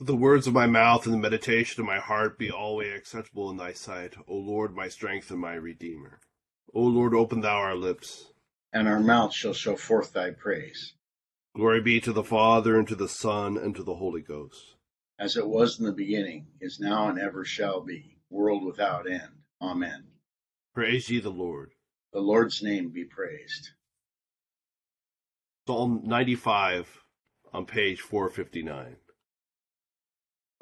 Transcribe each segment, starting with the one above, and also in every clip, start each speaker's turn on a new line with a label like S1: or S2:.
S1: Let the words of my mouth and the meditation of my heart be always acceptable in thy sight, O Lord, my strength and my redeemer. O Lord, open thou our lips,
S2: and our mouth shall show forth thy praise.
S1: Glory be to the Father, and to the Son, and to the Holy Ghost.
S2: As it was in the beginning, is now, and ever shall be, world without end. Amen.
S1: Praise ye the Lord.
S2: The Lord's name be praised.
S1: Psalm 95 on page 459.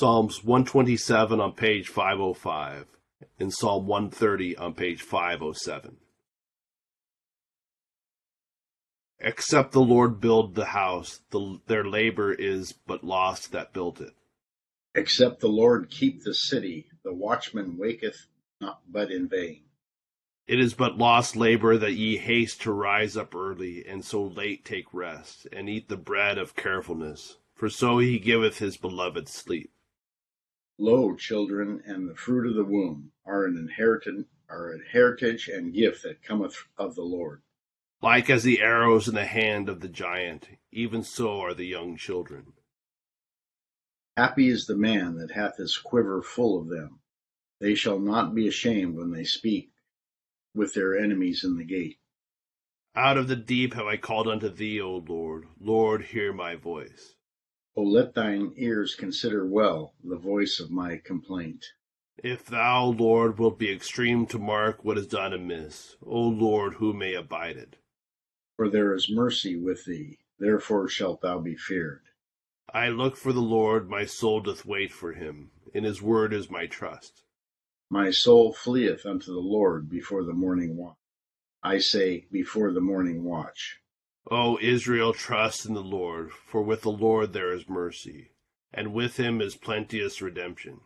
S1: Psalms 127 on page 505 and Psalm 130 on page 507. Except the Lord build the house, the, their labor is but lost that built it.
S2: Except the Lord keep the city, the watchman waketh not but in vain.
S1: It is but lost labor that ye haste to rise up early, and so late take rest, and eat the bread of carefulness, for so he giveth his beloved sleep.
S2: Lo, children, and the fruit of the womb are an inheritance, are a heritage and gift that cometh of the Lord.
S1: Like as the arrows in the hand of the giant, even so are the young children.
S2: Happy is the man that hath his quiver full of them. They shall not be ashamed when they speak with their enemies in the gate.
S1: Out of the deep have I called unto thee, O Lord. Lord, hear my voice.
S2: O let thine ears consider well the voice of my complaint.
S1: If thou, Lord, wilt be extreme to mark what is done amiss, O Lord, who may abide it?
S2: For there is mercy with thee, therefore shalt thou be feared.
S1: I look for the Lord, my soul doth wait for him. In his word is my trust.
S2: My soul fleeth unto the Lord before the morning watch. I say, before the morning watch.
S1: O Israel, trust in the Lord, for with the Lord there is mercy, and with him is plenteous redemption.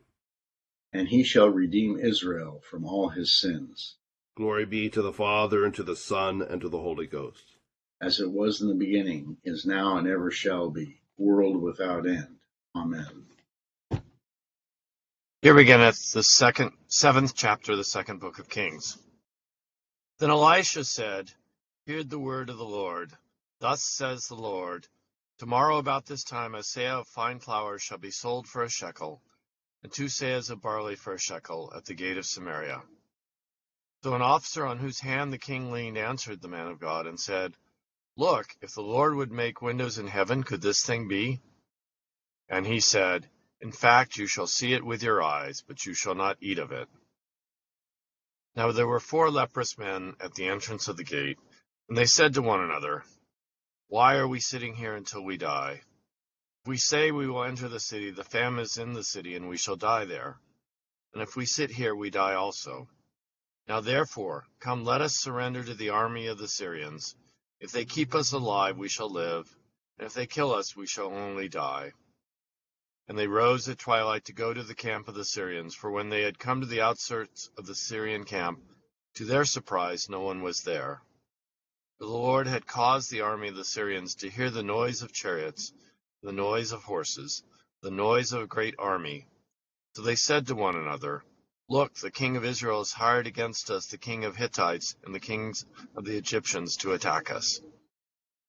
S2: And he shall redeem Israel from all his sins.
S1: Glory be to the Father, and to the Son, and to the Holy Ghost.
S2: As it was in the beginning, is now, and ever shall be, world without end. Amen.
S3: Here beginneth the second, seventh chapter of the second book of Kings. Then Elisha said, Hear the word of the Lord. Thus says the Lord, Tomorrow about this time a seah of fine flour shall be sold for a shekel, and two seahs of barley for a shekel at the gate of Samaria. So an officer on whose hand the king leaned answered the man of God and said, Look, if the Lord would make windows in heaven, could this thing be? And he said, In fact, you shall see it with your eyes, but you shall not eat of it. Now there were four leprous men at the entrance of the gate, and they said to one another, why are we sitting here until we die? If we say we will enter the city, the famine is in the city, and we shall die there. And if we sit here, we die also. Now therefore, come, let us surrender to the army of the Syrians. If they keep us alive, we shall live, and if they kill us, we shall only die. And they rose at twilight to go to the camp of the Syrians, for when they had come to the outskirts of the Syrian camp, to their surprise, no one was there. The Lord had caused the army of the Syrians to hear the noise of chariots, the noise of horses, the noise of a great army. So they said to one another, Look, the king of Israel has hired against us the king of Hittites and the kings of the Egyptians to attack us.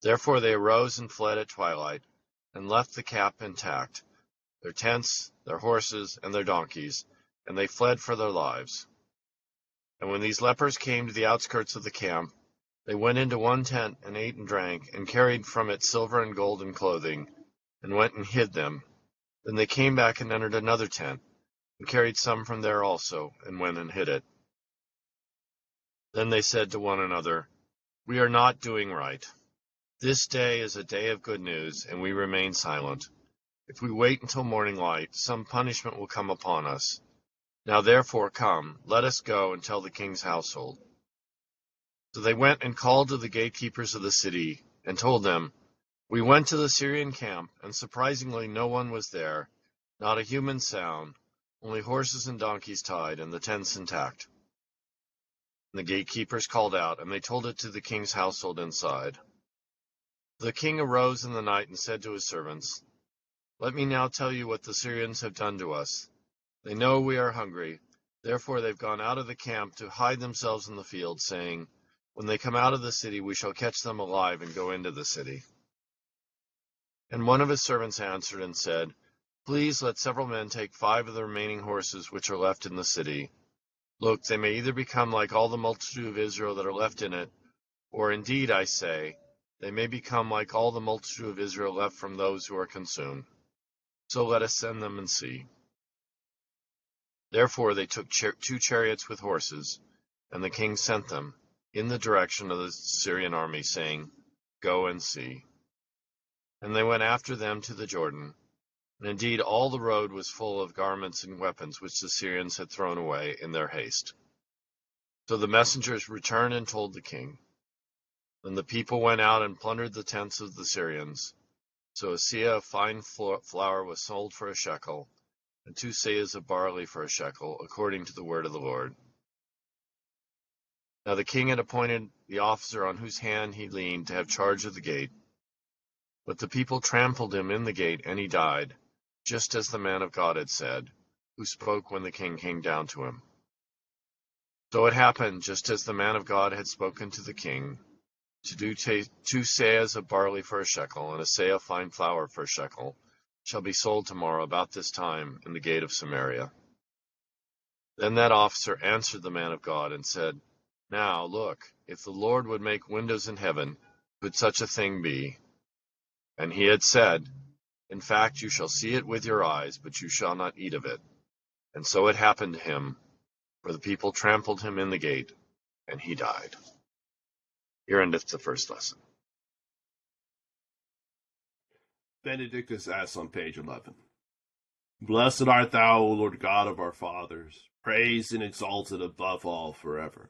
S3: Therefore they arose and fled at twilight, and left the camp intact, their tents, their horses, and their donkeys, and they fled for their lives. And when these lepers came to the outskirts of the camp, they went into one tent and ate and drank, and carried from it silver and gold and clothing, and went and hid them. Then they came back and entered another tent, and carried some from there also, and went and hid it. Then they said to one another, We are not doing right. This day is a day of good news, and we remain silent. If we wait until morning light, some punishment will come upon us. Now therefore come, let us go and tell the king's household. So they went and called to the gatekeepers of the city, and told them, We went to the Syrian camp, and surprisingly no one was there, not a human sound, only horses and donkeys tied, and the tents intact. And the gatekeepers called out, and they told it to the king's household inside. The king arose in the night and said to his servants, Let me now tell you what the Syrians have done to us. They know we are hungry. Therefore they've gone out of the camp to hide themselves in the field, saying, When they come out of the city, we shall catch them alive and go into the city. And one of his servants answered and said, Please let several men take five of the remaining horses which are left in the city. Look, they may either become like all the multitude of Israel that are left in it, or indeed, I say, they may become like all the multitude of Israel left from those who are consumed. So let us send them and see. Therefore they took two chariots with horses, and the king sent them in the direction of the Syrian army, saying, Go and see. And they went after them to the Jordan. And indeed all the road was full of garments and weapons which the Syrians had thrown away in their haste. So the messengers returned and told the king. Then the people went out and plundered the tents of the Syrians. So a seah of fine flour was sold for a shekel, and two seahs of barley for a shekel, according to the word of the Lord. Now the king had appointed the officer on whose hand he leaned to have charge of the gate. But the people trampled him in the gate, and he died, just as the man of God had said, who spoke when the king came down to him. So it happened, just as the man of God had spoken to the king, to do two seahs of barley for a shekel, and a seah of fine flour for a shekel, shall be sold tomorrow about this time in the gate of Samaria. Then that officer answered the man of God and said, Now, look, if the Lord would make windows in heaven, could such a thing be? And he had said, In fact, you shall see it with your eyes, but you shall not eat of it. And so it happened to him, for the people trampled him in the gate, and he died. Here endeth the first lesson.
S1: Benedictus es on page 11. Blessed art thou, O Lord God of our fathers, praised and exalted above all forever.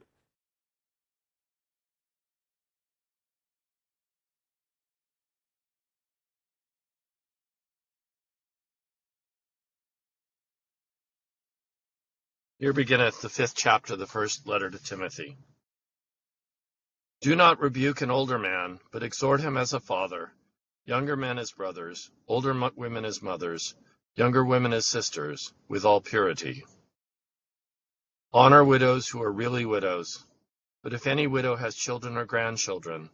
S3: Here beginneth the fifth chapter of the first letter to Timothy. Do not rebuke an older man, but exhort him as a father younger men as brothers, older women as mothers, younger women as sisters, with all purity. Honor widows who are really widows. But if any widow has children or grandchildren,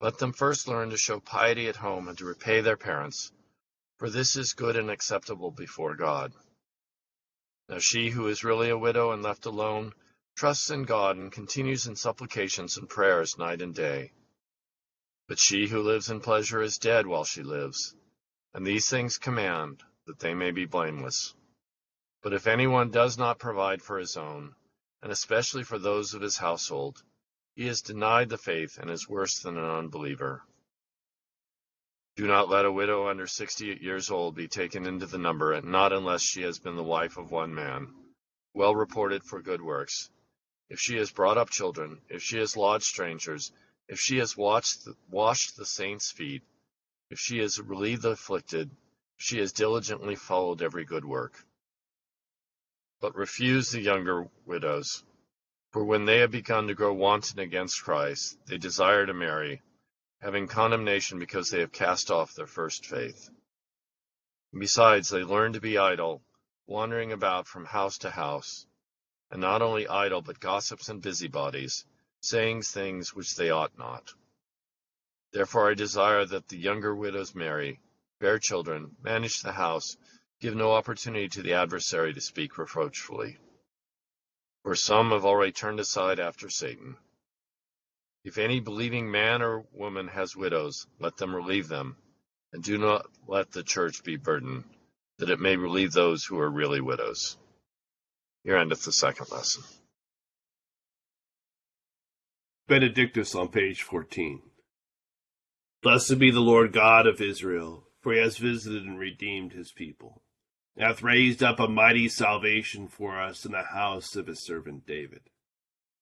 S3: let them first learn to show piety at home and to repay their parents, for this is good and acceptable before God. Now she who is really a widow and left alone trusts in God and continues in supplications and prayers night and day. But she who lives in pleasure is dead while she lives. And these things command that they may be blameless. But if anyone does not provide for his own, and especially for those of his household, he has denied the faith and is worse than an unbeliever. Do not let a widow under sixty years old be taken into the number, and not unless she has been the wife of one man, well reported for good works. If she has brought up children, if she has lodged strangers, if she has the, washed the saints' feet, if she has relieved the afflicted, if she has diligently followed every good work. But refuse the younger widows, for when they have begun to grow wanton against Christ, they desire to marry having condemnation because they have cast off their first faith. Besides, they learn to be idle, wandering about from house to house, and not only idle, but gossips and busybodies, saying things which they ought not. Therefore I desire that the younger widows marry, bear children, manage the house, give no opportunity to the adversary to speak reproachfully. For some have already turned aside after Satan. If any believing man or woman has widows, let them relieve them, and do not let the church be burdened, that it may relieve those who are really widows. Here endeth the second lesson.
S1: Benedictus on page 14. Blessed be the Lord God of Israel, for he has visited and redeemed his people, and hath raised up a mighty salvation for us in the house of his servant David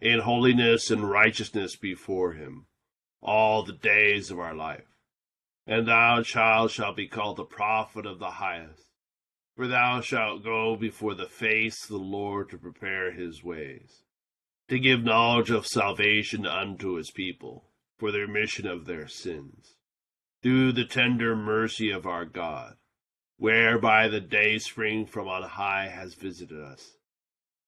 S1: in holiness and righteousness before him all the days of our life. And thou, child, shalt be called the prophet of the highest, for thou shalt go before the face of the Lord to prepare his ways, to give knowledge of salvation unto his people, for the remission of their sins, through the tender mercy of our God, whereby the day spring from on high has visited us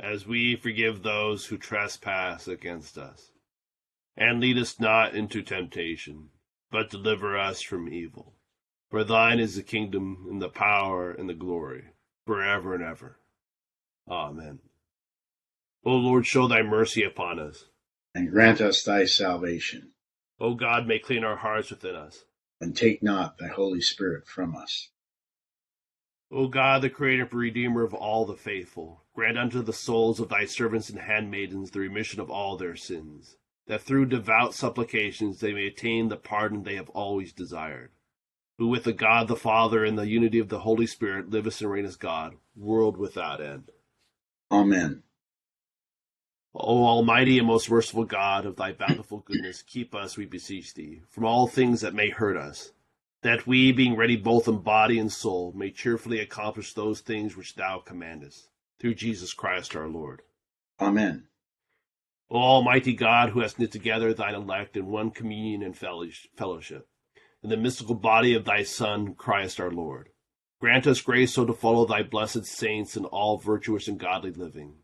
S1: as we forgive those who trespass against us. And lead us not into temptation, but deliver us from evil. For thine is the kingdom, and the power, and the glory, forever and ever. Amen. O Lord, show thy mercy upon us.
S2: And grant us thy salvation.
S1: O God, may clean our hearts within us.
S2: And take not thy Holy Spirit from us.
S1: O God, the creator and redeemer of all the faithful, grant unto the souls of thy servants and handmaidens the remission of all their sins, that through devout supplications they may attain the pardon they have always desired. Who with the God the Father and the unity of the Holy Spirit liveth and reigneth God, world without end.
S2: Amen.
S1: O Almighty and most merciful God, of thy bountiful goodness, keep us, we beseech thee, from all things that may hurt us that we, being ready both in body and soul, may cheerfully accomplish those things which thou commandest, through Jesus Christ our Lord.
S2: Amen.
S1: O Almighty God, who hast knit together thine elect in one communion and fellowship, in the mystical body of thy Son, Christ our Lord, grant us grace so to follow thy blessed saints in all virtuous and godly living,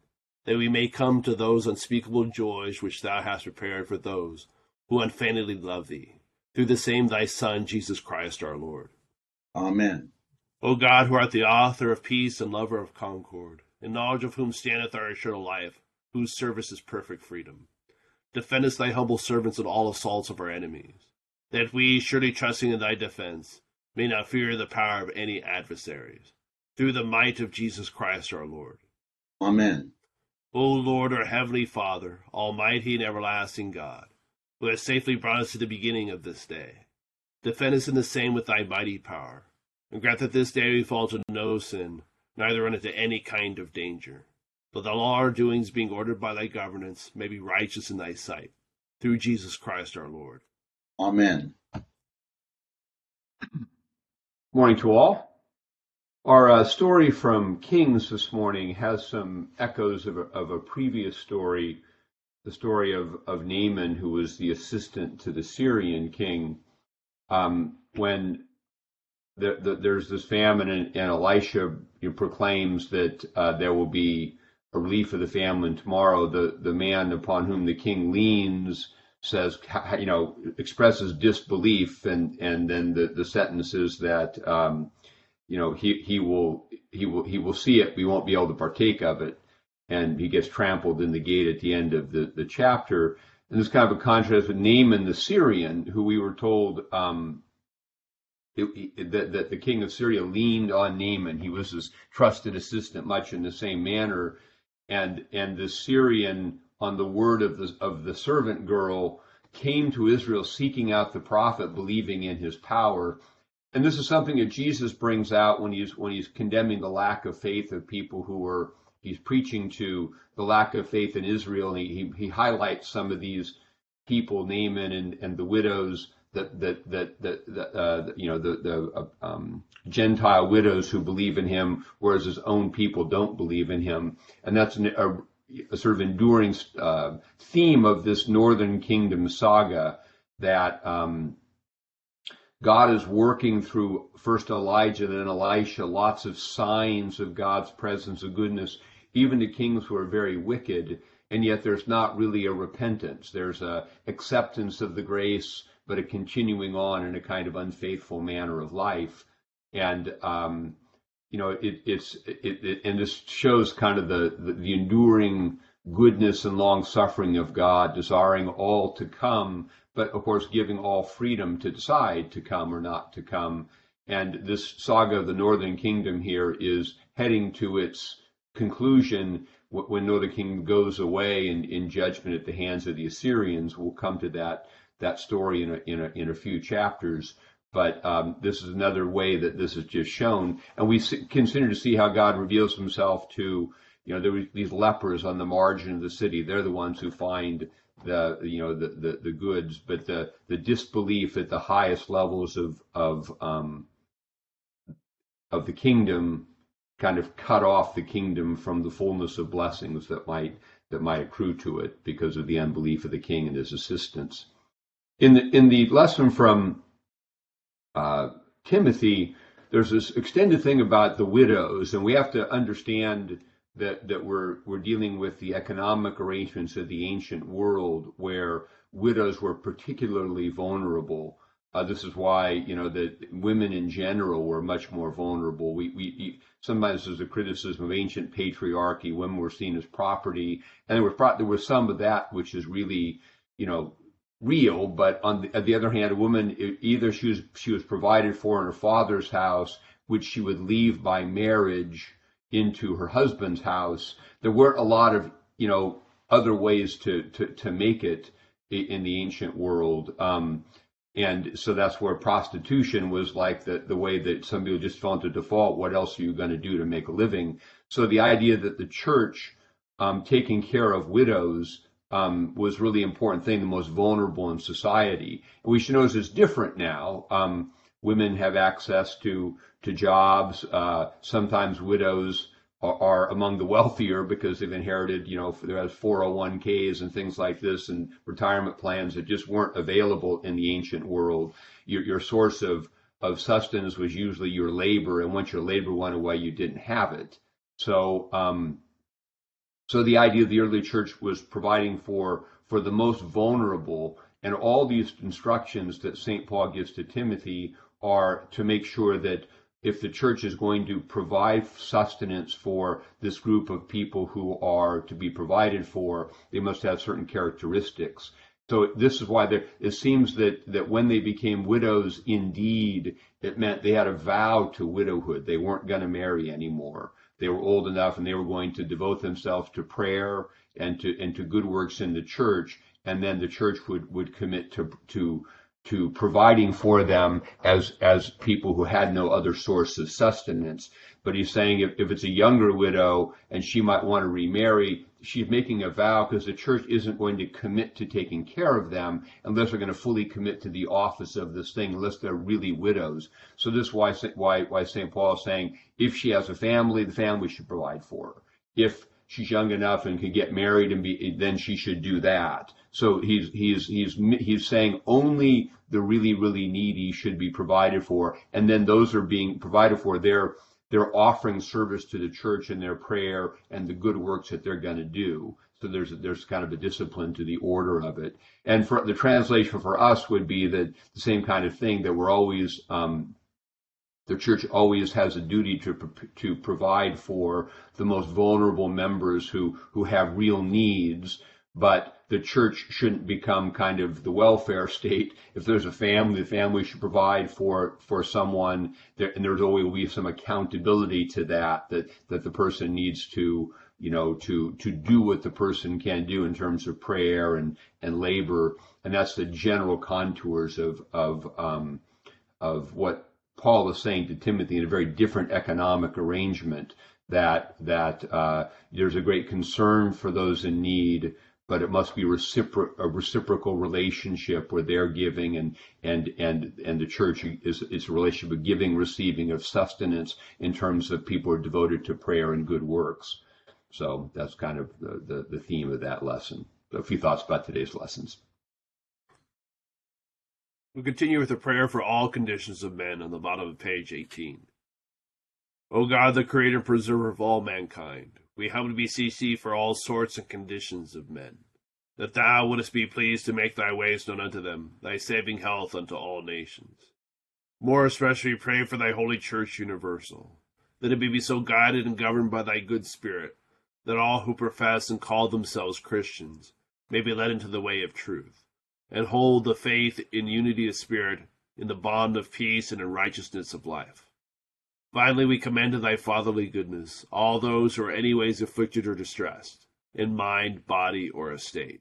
S1: that we may come to those unspeakable joys which thou hast prepared for those who unfeignedly love thee, through the same thy Son, Jesus Christ our Lord.
S2: Amen.
S1: O God, who art the author of peace and lover of concord, in knowledge of whom standeth our eternal life, whose service is perfect freedom. Defendest thy humble servants in all assaults of our enemies, that we, surely trusting in thy defense, may not fear the power of any adversaries, through the might of Jesus Christ our Lord.
S2: Amen.
S1: O Lord, our heavenly Father, almighty and everlasting God, who hast safely brought us to the beginning of this day, defend us in the same with thy mighty power, and grant that this day we fall to no sin, neither run into any kind of danger but that all our doings, being ordered by thy governance, may be righteous in thy sight, through Jesus Christ our Lord.
S2: Amen.
S4: Morning to all. Our uh, story from Kings this morning has some echoes of a, of a previous story, the story of, of Naaman, who was the assistant to the Syrian king. Um, when the, the, there's this famine, and, and Elisha proclaims that uh, there will be a relief for the family. And tomorrow, the, the man upon whom the king leans says, you know, expresses disbelief, and, and then the, the sentence is that, um, you know, he, he will he will he will see it, we won't be able to partake of it, and he gets trampled in the gate at the end of the, the chapter. And there's kind of a contrast with Naaman the Syrian, who we were told um, that, that the king of Syria leaned on Naaman. He was his trusted assistant, much in the same manner. And and the Syrian on the word of the of the servant girl came to Israel seeking out the prophet believing in his power. And this is something that Jesus brings out when he's when he's condemning the lack of faith of people who were he's preaching to the lack of faith in Israel. And he he, he highlights some of these people Naaman and and the widows that that that that, uh, you know the the uh, um, Gentile widows who believe in him, whereas his own people don't believe in him, and that's an, a, a, sort of enduring uh, theme of this Northern Kingdom saga that um, God is working through first Elijah, then Elisha, lots of signs of God's presence, of goodness, even to kings who are very wicked, and yet there's not really a repentance. There's a acceptance of the grace but a continuing on in a kind of unfaithful manner of life. And, um, you know, it, it's, it, it, and this shows kind of the, the, the enduring goodness and long suffering of God, desiring all to come, but of course giving all freedom to decide to come or not to come. And this saga of the Northern Kingdom here is heading to its conclusion when Northern Kingdom goes away in, in judgment at the hands of the Assyrians. We'll come to that that story in a, in a, in a few chapters. But um, this is another way that this is just shown. And we continue to see how God reveals himself to, you know, there were these lepers on the margin of the city. They're the ones who find the, you know, the, the, the goods, but the, the disbelief at the highest levels of, of, um, of the kingdom kind of cut off the kingdom from the fullness of blessings that might, that might accrue to it because of the unbelief of the king and his assistants in the in the lesson from uh, Timothy, there's this extended thing about the widows, and we have to understand that that we're we're dealing with the economic arrangements of the ancient world where widows were particularly vulnerable. Uh, this is why you know that women in general were much more vulnerable. We, we sometimes there's a criticism of ancient patriarchy. Women were seen as property, and there was there was some of that which is really you know real, but on the, on the other hand, a woman either she was she was provided for in her father's house, which she would leave by marriage into her husband's house. There weren't a lot of you know other ways to to to make it in the ancient world. Um, and so that's where prostitution was like the, the way that some people just fell into default. What else are you going to do to make a living? So the idea that the church um, taking care of widows um, was really important thing, the most vulnerable in society. We should notice it's different now. Um, women have access to to jobs. Uh, sometimes widows are, are, among the wealthier because they've inherited, you know, there has 401ks and things like this and retirement plans that just weren't available in the ancient world. Your, your source of of sustenance was usually your labor, and once your labor went away, you didn't have it. So, um, so the idea of the early church was providing for for the most vulnerable, and all these instructions that St. Paul gives to Timothy are to make sure that if the church is going to provide sustenance for this group of people who are to be provided for, they must have certain characteristics. So this is why there, it seems that, that when they became widows, indeed, it meant they had a vow to widowhood. They weren't going to marry anymore. They were old enough and they were going to devote themselves to prayer and to, and to good works in the church. And then the church would, would commit to, to, to providing for them as, as people who had no other source of sustenance. But he's saying if, if it's a younger widow and she might want to remarry, she's making a vow because the church isn't going to commit to taking care of them unless they're going to fully commit to the office of this thing, unless they're really widows. So this is why why why St. Paul is saying if she has a family, the family should provide for her. If she's young enough and can get married and be then she should do that. So he's he's he's he's saying only the really really needy should be provided for, and then those are being provided for. They're they're offering service to the church in their prayer and the good works that they're going to do. So there's there's kind of a discipline to the order of it. And for the translation for us would be that the same kind of thing that we're always um, the church always has a duty to to provide for the most vulnerable members who who have real needs, but the church shouldn't become kind of the welfare state. If there's a family, the family should provide for for someone, there, and there's always be some accountability to that that that the person needs to you know to to do what the person can do in terms of prayer and and labor, and that's the general contours of of um, of what Paul is saying to Timothy in a very different economic arrangement. That that uh, there's a great concern for those in need but it must be recipro- a reciprocal relationship where they're giving and and and and the church is is a relationship of giving, receiving, of sustenance in terms of people are devoted to prayer and good works. So that's kind of the, the, the theme of that lesson. So a few thoughts about today's lessons.
S1: We continue with a prayer for all conditions of men on the bottom of page 18. O God, the creator and preserver of all mankind, we humbly beseech thee for all sorts and conditions of men, that thou wouldest be pleased to make thy ways known unto them, thy saving health unto all nations. More especially pray for thy holy church universal, that it may be so guided and governed by thy good spirit, that all who profess and call themselves Christians may be led into the way of truth, and hold the faith in unity of spirit, in the bond of peace and in righteousness of life. Finally, we commend to thy fatherly goodness all those who are anyways afflicted or distressed, in mind, body, or estate.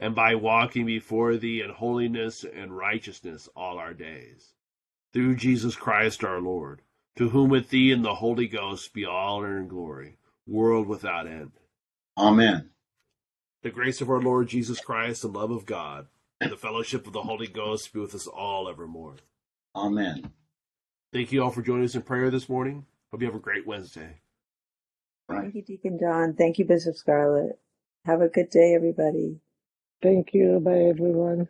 S1: and by walking before thee in holiness and righteousness all our days. Through Jesus Christ our Lord, to whom with thee and the Holy Ghost be all honor and glory, world without end.
S2: Amen.
S1: The grace of our Lord Jesus Christ, the love of God, and the fellowship of the Holy Ghost be with us all evermore.
S2: Amen.
S1: Thank you all for joining us in prayer this morning. Hope you have a great Wednesday.
S2: Right.
S5: Thank you, Deacon John. Thank you, Bishop Scarlett. Have a good day, everybody.
S6: Thank you. Bye, everyone.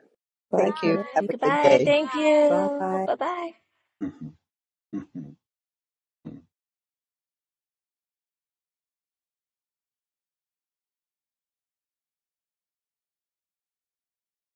S5: Bye.
S7: Thank you. Have a good
S8: Goodbye.
S7: day.
S8: Thank you.
S5: Bye.
S8: Bye bye.
S2: Mhm. Mhm.